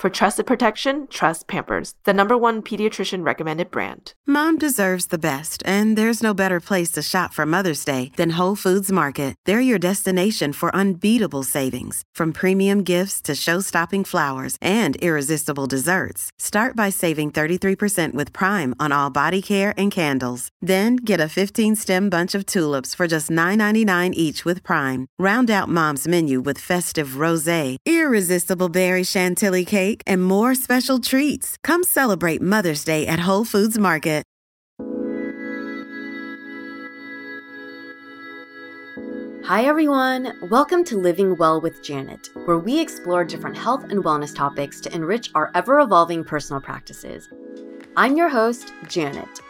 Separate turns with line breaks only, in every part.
For trusted protection, trust Pampers, the number one pediatrician recommended brand.
Mom deserves the best, and there's no better place to shop for Mother's Day than Whole Foods Market. They're your destination for unbeatable savings, from premium gifts to show-stopping flowers and irresistible desserts. Start by saving 33% with Prime on all body care and candles. Then get a 15-stem bunch of tulips for just $9.99 each with Prime. Round out Mom's menu with festive rosé, irresistible berry chantilly cake cake, and more special treats. Come celebrate Mother's Day at Whole Foods Market.
Hi, everyone. Welcome to Living Well with Janet, where we explore different health and wellness topics to enrich our ever evolving personal practices. I'm your host, Janet.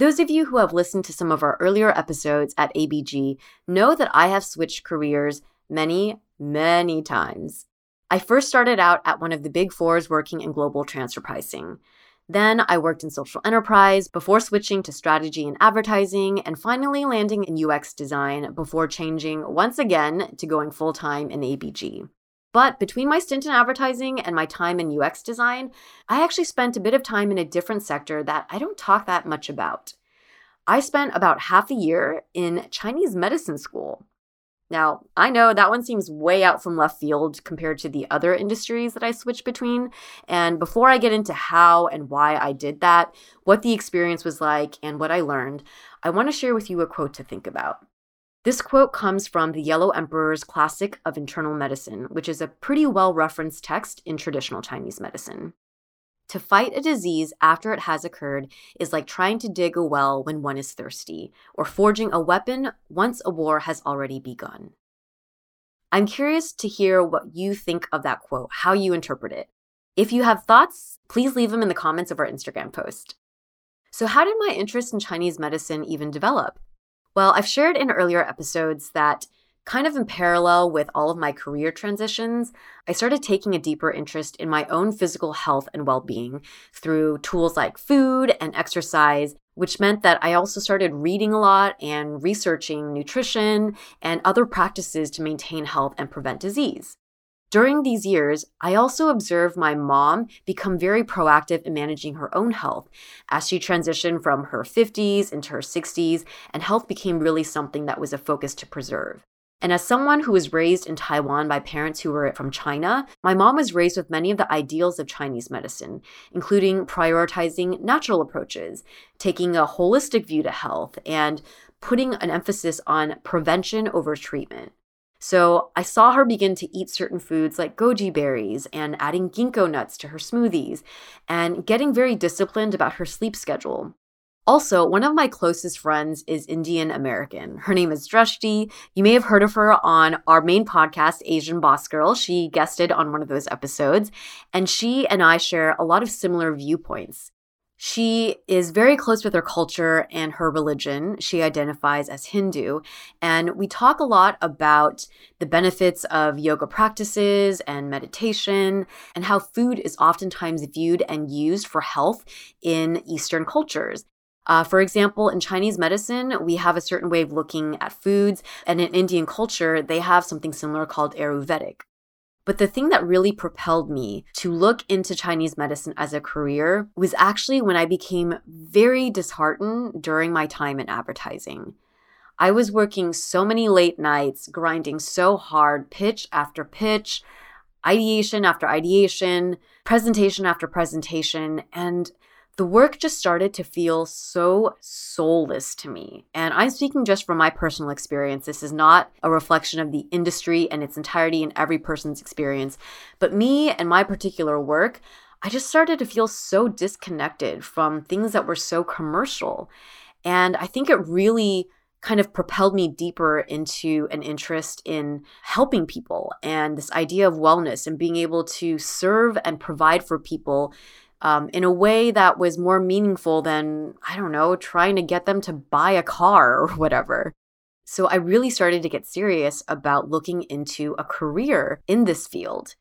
Those of you who have listened to some of our earlier episodes at ABG know that I have switched careers many, many times. I first started out at one of the big fours working in global transfer pricing. Then I worked in social enterprise before switching to strategy and advertising, and finally landing in UX design before changing once again to going full time in ABG. But between my stint in advertising and my time in UX design, I actually spent a bit of time in a different sector that I don't talk that much about. I spent about half a year in Chinese medicine school. Now, I know that one seems way out from left field compared to the other industries that I switched between. And before I get into how and why I did that, what the experience was like, and what I learned, I want to share with you a quote to think about. This quote comes from the Yellow Emperor's Classic of Internal Medicine, which is a pretty well referenced text in traditional Chinese medicine. To fight a disease after it has occurred is like trying to dig a well when one is thirsty, or forging a weapon once a war has already begun. I'm curious to hear what you think of that quote, how you interpret it. If you have thoughts, please leave them in the comments of our Instagram post. So, how did my interest in Chinese medicine even develop? Well, I've shared in earlier episodes that kind of in parallel with all of my career transitions, I started taking a deeper interest in my own physical health and well being through tools like food and exercise, which meant that I also started reading a lot and researching nutrition and other practices to maintain health and prevent disease. During these years, I also observed my mom become very proactive in managing her own health as she transitioned from her 50s into her 60s, and health became really something that was a focus to preserve. And as someone who was raised in Taiwan by parents who were from China, my mom was raised with many of the ideals of Chinese medicine, including prioritizing natural approaches, taking a holistic view to health, and putting an emphasis on prevention over treatment. So I saw her begin to eat certain foods like goji berries and adding ginkgo nuts to her smoothies and getting very disciplined about her sleep schedule. Also, one of my closest friends is Indian American. Her name is Drashti. You may have heard of her on our main podcast, Asian Boss Girl. She guested on one of those episodes, and she and I share a lot of similar viewpoints. She is very close with her culture and her religion. She identifies as Hindu. And we talk a lot about the benefits of yoga practices and meditation and how food is oftentimes viewed and used for health in Eastern cultures. Uh, for example, in Chinese medicine, we have a certain way of looking at foods, and in Indian culture, they have something similar called Ayurvedic. But the thing that really propelled me to look into Chinese medicine as a career was actually when I became very disheartened during my time in advertising. I was working so many late nights, grinding so hard, pitch after pitch. ideation after ideation, presentation after presentation, and the work just started to feel so soulless to me. And I'm speaking just from my personal experience. This is not a reflection of the industry and its entirety and every person's experience. But me and my particular work, I just started to feel so disconnected from things that were so commercial. And I think it really kind of propelled me deeper into an interest in helping people and this idea of wellness and being able to serve and provide for people um, in a way that was more meaningful than, I don't know, trying to get them to buy a car or whatever. So I really started to get serious about looking into a career in this field.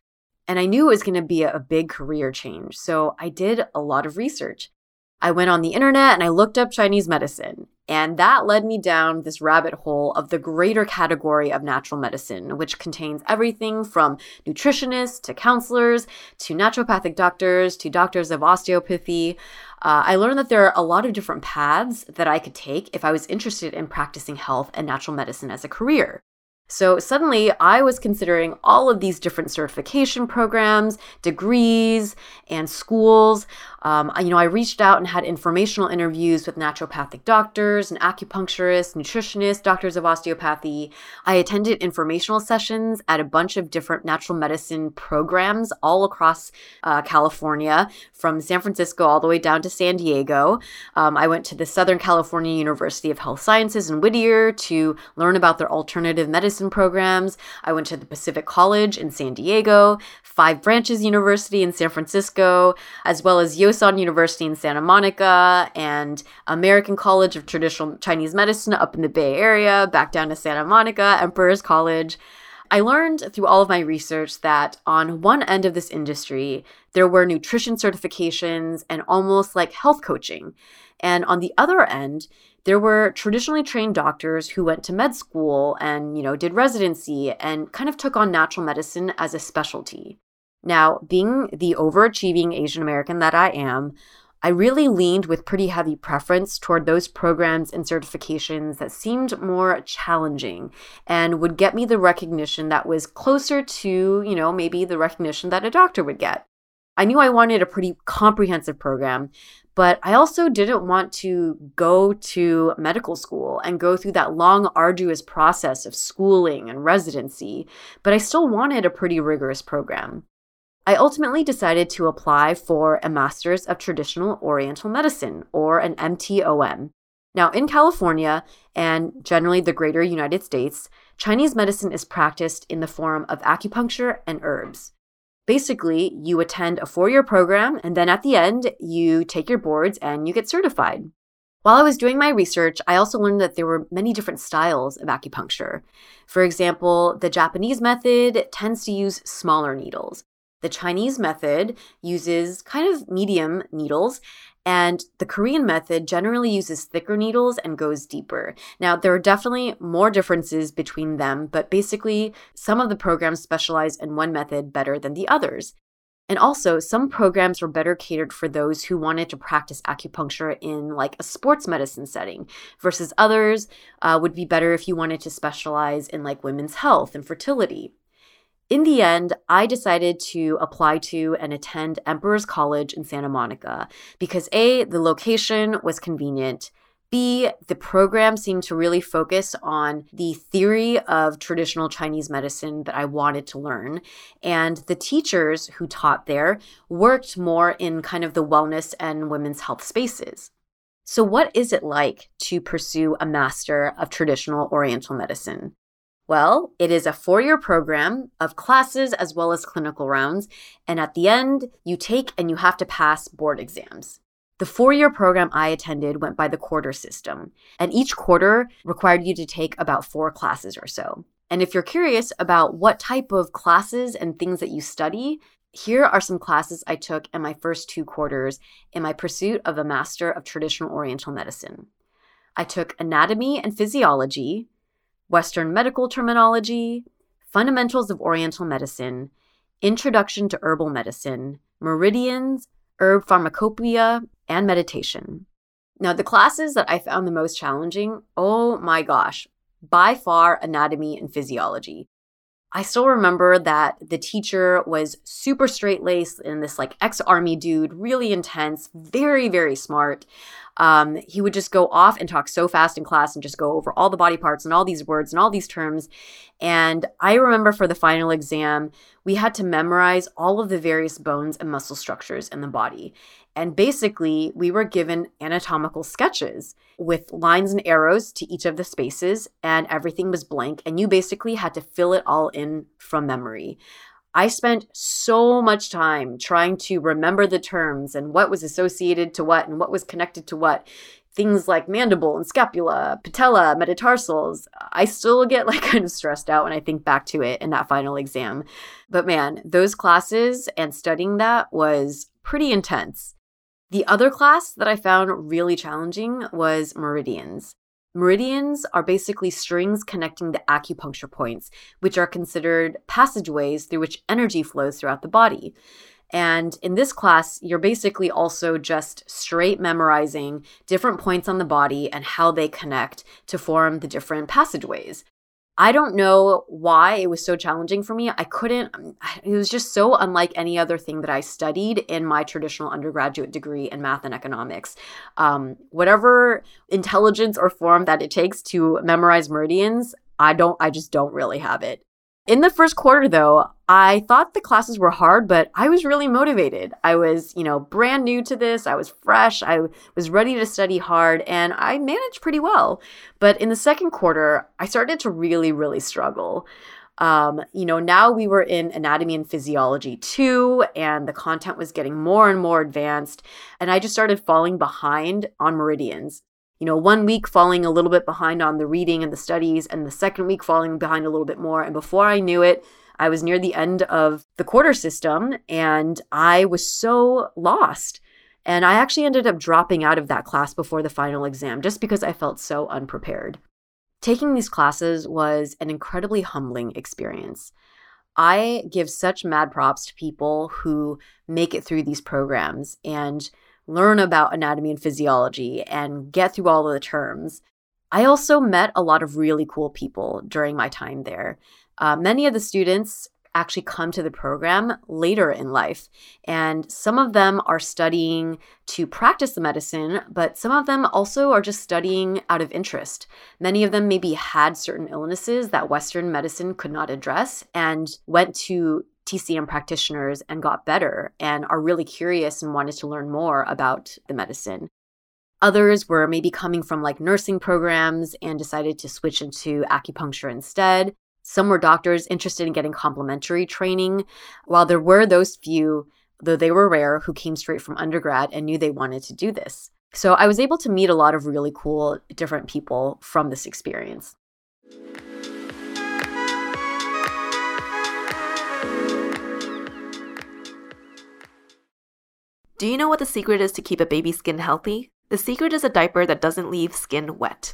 And I knew it was going to be a big career change. So I did a lot of research. I went on the internet and I looked up Chinese medicine. And that led me down this rabbit hole of the greater category of natural medicine, which contains everything from nutritionists to counselors to naturopathic doctors to doctors of osteopathy. Uh, I learned that there are a lot of different paths that I could take if I was interested in practicing health and natural medicine as a career. So suddenly I was considering all of these different certification programs, degrees, and schools. Um, you know, I reached out and had informational interviews with naturopathic doctors and acupuncturists, nutritionists, doctors of osteopathy. I attended informational sessions at a bunch of different natural medicine programs all across uh, California, from San Francisco all the way down to San Diego. Um, I went to the Southern California University of Health Sciences in Whittier to learn about their alternative medicine programs. I went to the Pacific College in San Diego, Five Branches University in San Francisco, as well as Yosan University in Santa Monica and American College of Traditional Chinese Medicine up in the Bay Area, back down to Santa Monica, Emperor's College. I learned through all of my research that on one end of this industry, there were nutrition certifications and almost like health coaching. And on the other end, there were traditionally trained doctors who went to med school and, you know, did residency and kind of took on natural medicine as a specialty. Now, being the overachieving Asian American that I am, I really leaned with pretty heavy preference toward those programs and certifications that seemed more challenging and would get me the recognition that was closer to, you know, maybe the recognition that a doctor would get. I knew I wanted a pretty comprehensive program, but I also didn't want to go to medical school and go through that long, arduous process of schooling and residency, but I still wanted a pretty rigorous program. I ultimately decided to apply for a Master's of Traditional Oriental Medicine, or an MTOM. Now, in California and generally the greater United States, Chinese medicine is practiced in the form of acupuncture and herbs. Basically, you attend a four year program, and then at the end, you take your boards and you get certified. While I was doing my research, I also learned that there were many different styles of acupuncture. For example, the Japanese method tends to use smaller needles, the Chinese method uses kind of medium needles, and the Korean method generally uses thicker needles and goes deeper. Now, there are definitely more differences between them, but basically, some of the programs specialize in one method better than the others. And also, some programs were better catered for those who wanted to practice acupuncture in like a sports medicine setting, versus others uh, would be better if you wanted to specialize in like women's health and fertility. In the end, I decided to apply to and attend Emperor's College in Santa Monica because A, the location was convenient. B, the program seemed to really focus on the theory of traditional Chinese medicine that I wanted to learn. And the teachers who taught there worked more in kind of the wellness and women's health spaces. So, what is it like to pursue a Master of Traditional Oriental Medicine? Well, it is a four year program of classes as well as clinical rounds. And at the end, you take and you have to pass board exams. The four year program I attended went by the quarter system, and each quarter required you to take about four classes or so. And if you're curious about what type of classes and things that you study, here are some classes I took in my first two quarters in my pursuit of a Master of Traditional Oriental Medicine. I took anatomy and physiology, Western medical terminology, fundamentals of Oriental medicine, introduction to herbal medicine, meridians, herb pharmacopoeia, and meditation. Now, the classes that I found the most challenging, oh my gosh, by far anatomy and physiology. I still remember that the teacher was super straight laced and this like ex army dude, really intense, very, very smart. Um, he would just go off and talk so fast in class and just go over all the body parts and all these words and all these terms. And I remember for the final exam, we had to memorize all of the various bones and muscle structures in the body. And basically, we were given anatomical sketches with lines and arrows to each of the spaces, and everything was blank. And you basically had to fill it all in from memory. I spent so much time trying to remember the terms and what was associated to what and what was connected to what. Things like mandible and scapula, patella, metatarsals. I still get like kind of stressed out when I think back to it in that final exam. But man, those classes and studying that was pretty intense. The other class that I found really challenging was meridians. Meridians are basically strings connecting the acupuncture points, which are considered passageways through which energy flows throughout the body. And in this class, you're basically also just straight memorizing different points on the body and how they connect to form the different passageways. I don't know why it was so challenging for me. I couldn't, it was just so unlike any other thing that I studied in my traditional undergraduate degree in math and economics. Um, whatever intelligence or form that it takes to memorize meridians, I don't, I just don't really have it. In the first quarter, though, I thought the classes were hard, but I was really motivated. I was, you know, brand new to this. I was fresh. I was ready to study hard, and I managed pretty well. But in the second quarter, I started to really, really struggle. Um, you know, now we were in anatomy and physiology too, and the content was getting more and more advanced. And I just started falling behind on meridians you know, one week falling a little bit behind on the reading and the studies, and the second week falling behind a little bit more. And before I knew it, I was near the end of the quarter system and I was so lost. And I actually ended up dropping out of that class before the final exam just because I felt so unprepared. Taking these classes was an incredibly humbling experience. I give such mad props to people who make it through these programs and learn about anatomy and physiology, and get through all of the terms. I also met a lot of really cool people during my time there. Uh, many of the students actually come to the program later in life. And some of them are studying to practice the medicine, but some of them also are just studying out of interest. Many of them maybe had certain illnesses that Western medicine could not address and went to TCM practitioners and got better and are really curious and wanted to learn more about the medicine. Others were maybe coming from like nursing programs and decided to switch into acupuncture instead. Some were doctors interested in getting complementary training, while there were those few, though they were rare, who came straight from undergrad and knew they wanted to do this. So I was able to meet a lot of really cool, different people from this experience.
Do you know what the secret is to keep a baby's skin healthy? The secret is a diaper that doesn't leave skin wet.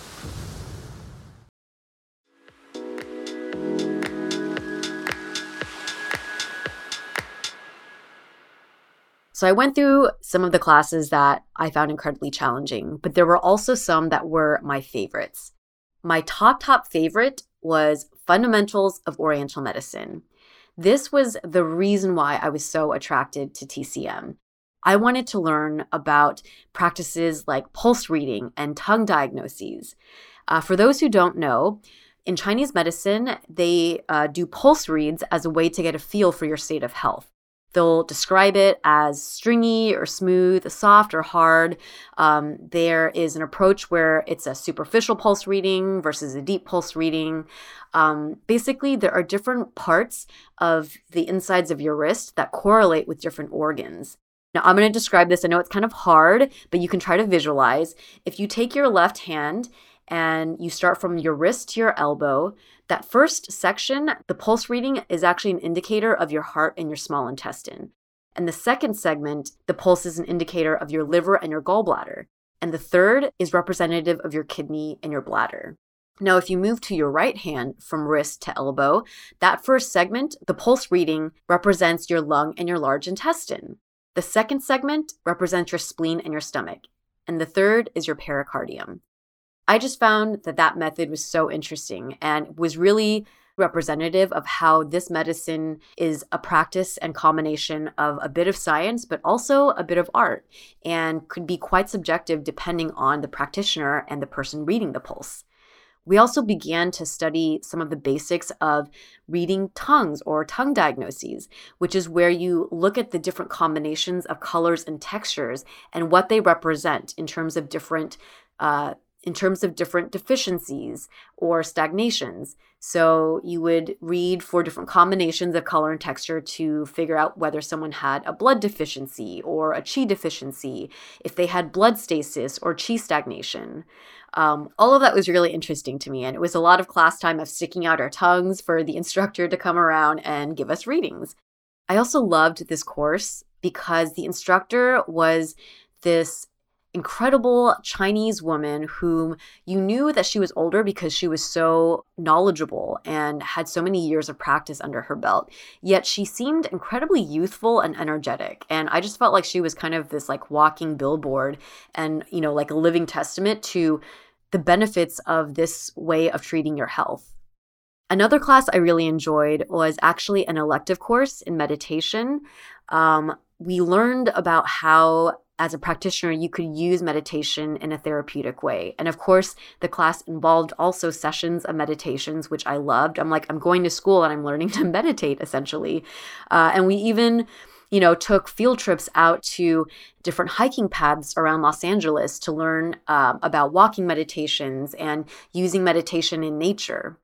So I went through some of the classes that I found incredibly challenging, but there were also some that were my favorites. My top, top favorite was Fundamentals of Oriental Medicine. This was the reason why I was so attracted to TCM. I wanted to learn about practices like pulse reading and tongue diagnoses. Uh, for those who don't know, in Chinese medicine, they uh, do pulse reads as a way to get a feel for your state of health. They'll describe it as stringy or smooth, soft or hard. Um, there is an approach where it's a superficial pulse reading versus a deep pulse reading. Um, basically, there are different parts of the insides of your wrist that correlate with different organs. Now, I'm going to describe this. I know it's kind of hard, but you can try to visualize. If you take your left hand and you start from your wrist to your elbow, that first section, the pulse reading, is actually an indicator of your heart and your small intestine. And the second segment, the pulse is an indicator of your liver and your gallbladder. And the third is representative of your kidney and your bladder. Now, if you move to your right hand from wrist to elbow, that first segment, the pulse reading, represents your lung and your large intestine. The second segment represents your spleen and your stomach. And the third is your pericardium. I just found that that method was so interesting and was really representative of how this medicine is a practice and combination of a bit of science, but also a bit of art, and could be quite subjective depending on the practitioner and the person reading the pulse. We also began to study some of the basics of reading tongues or tongue diagnoses, which is where you look at the different combinations of colors and textures and what they represent in terms of different uh, in terms of different deficiencies or stagnations. So you would read for different combinations of color and texture to figure out whether someone had a blood deficiency or a chi deficiency, if they had blood stasis or chi stagnation. Um, all of that was really interesting to me, and it was a lot of class time of sticking out our tongues for the instructor to come around and give us readings. I also loved this course because the instructor was this incredible Chinese woman whom you knew that she was older because she was so knowledgeable and had so many years of practice under her belt. Yet she seemed incredibly youthful and energetic. And I just felt like she was kind of this like walking billboard and, you know, like a living testament to the benefits of this way of treating your health. Another class I really enjoyed was actually an elective course in meditation. Um, we learned about how as a practitioner, you could use meditation in a therapeutic way. And of course, the class involved also sessions of meditations, which I loved. I'm like, I'm going to school and I'm learning to meditate essentially. Uh, and we even you know, took field trips out to different hiking paths around Los Angeles to learn um, about walking meditations and using meditation in nature.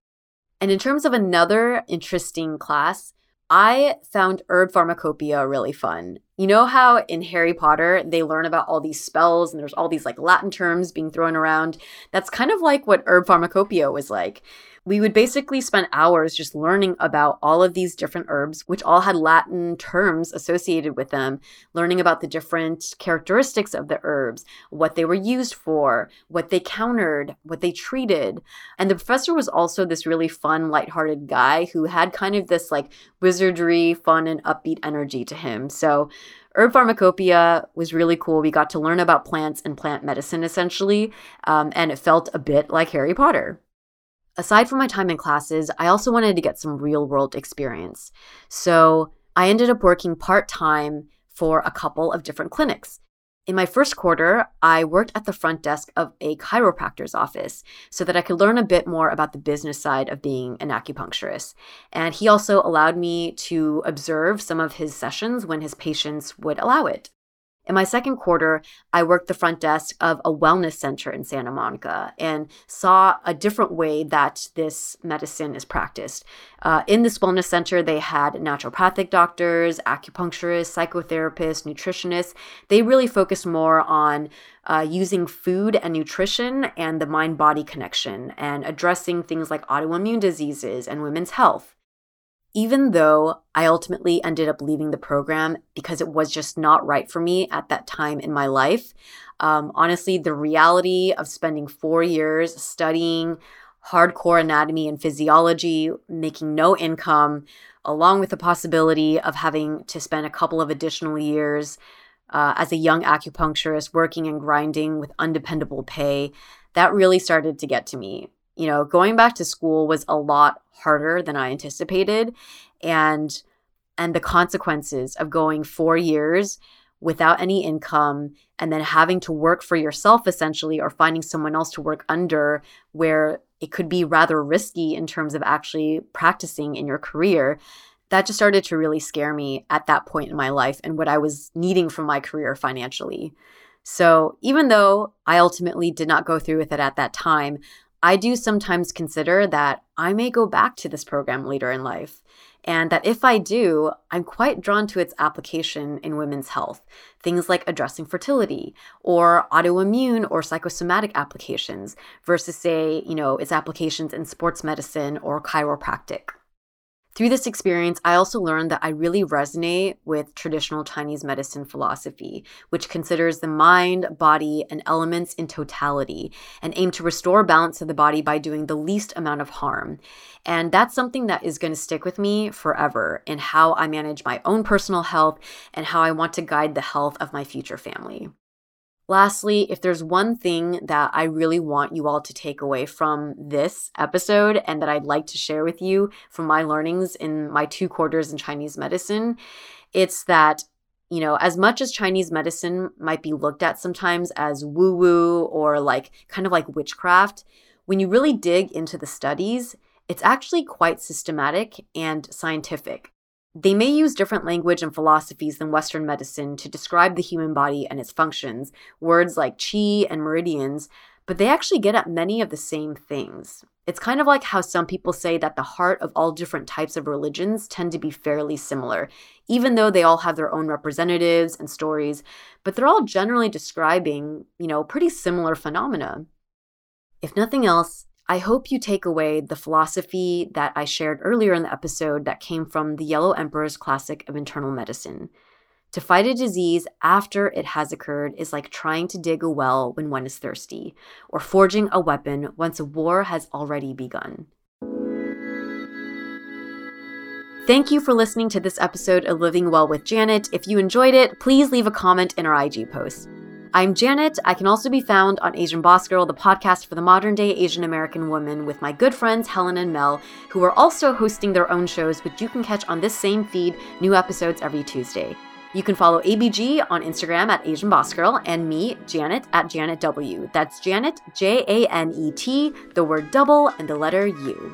And in terms of another interesting class, I found herb pharmacopoeia really fun. You know how in Harry Potter they learn about all these spells and there's all these like Latin terms being thrown around? That's kind of like what herb pharmacopoeia was like we would basically spend hours just learning about all of these different herbs, which all had Latin terms associated with them, learning about the different characteristics of the herbs, what they were used for, what they countered, what they treated. And the professor was also this really fun, lighthearted guy who had kind of this like wizardry, fun, and upbeat energy to him. So, Herb Pharmacopoeia was really cool. We got to learn about plants and plant medicine essentially, um, and it felt a bit like Harry Potter. Aside from my time in classes, I also wanted to get some real world experience. So I ended up working part time for a couple of different clinics. In my first quarter, I worked at the front desk of a chiropractor's office so that I could learn a bit more about the business side of being an acupuncturist. And he also allowed me to observe some of his sessions when his patients would allow it. In my second quarter, I worked the front desk of a wellness center in Santa Monica and saw a different way that this medicine is practiced. Uh, in this wellness center, they had naturopathic doctors, acupuncturists, psychotherapists, nutritionists. They really focused more on uh, using food and nutrition and the mind body connection and addressing things like autoimmune diseases and women's health even though I ultimately ended up leaving the program because it was just not right for me at that time in my life. Um, honestly, the reality of spending four years studying hardcore anatomy and physiology, making no income, along with the possibility of having to spend a couple of additional years uh, as a young acupuncturist working and grinding with undependable pay, that really started to get to me. You know, going back to school was a lot harder than I anticipated and and the consequences of going 4 years without any income and then having to work for yourself essentially or finding someone else to work under where it could be rather risky in terms of actually practicing in your career that just started to really scare me at that point in my life and what I was needing from my career financially. So, even though I ultimately did not go through with it at that time, I do sometimes consider that I may go back to this program later in life. And that if I do, I'm quite drawn to its application in women's health, things like addressing fertility or autoimmune or psychosomatic applications versus, say, you know, its applications in sports medicine or chiropractic. Through this experience, I also learned that I really resonate with traditional Chinese medicine philosophy, which considers the mind, body, and elements in totality and aim to restore balance of the body by doing the least amount of harm. And that's something that is going to stick with me forever in how I manage my own personal health and how I want to guide the health of my future family. Lastly, if there's one thing that I really want you all to take away from this episode and that I'd like to share with you from my learnings in my two quarters in Chinese medicine, it's that, you know, as much as Chinese medicine might be looked at sometimes as woo woo or like kind of like witchcraft, when you really dig into the studies, it's actually quite systematic and scientific. They may use different language and philosophies than Western medicine to describe the human body and its functions, words like chi and meridians, but they actually get at many of the same things. It's kind of like how some people say that the heart of all different types of religions tend to be fairly similar, even though they all have their own representatives and stories, but they're all generally describing, you know, pretty similar phenomena. If nothing else, I hope you take away the philosophy that I shared earlier in the episode that came from the Yellow Emperor's Classic of Internal Medicine. To fight a disease after it has occurred is like trying to dig a well when one is thirsty, or forging a weapon once a war has already begun. Thank you for listening to this episode of Living Well with Janet. If you enjoyed it, please leave a comment in our IG post. I'm Janet. I can also be found on Asian Boss Girl, the podcast for the modern day Asian American woman, with my good friends Helen and Mel, who are also hosting their own shows, which you can catch on this same feed, new episodes every Tuesday. You can follow ABG on Instagram at Asian Boss Girl and me, Janet, at Janet W. That's Janet, J A N E T, the word double, and the letter U.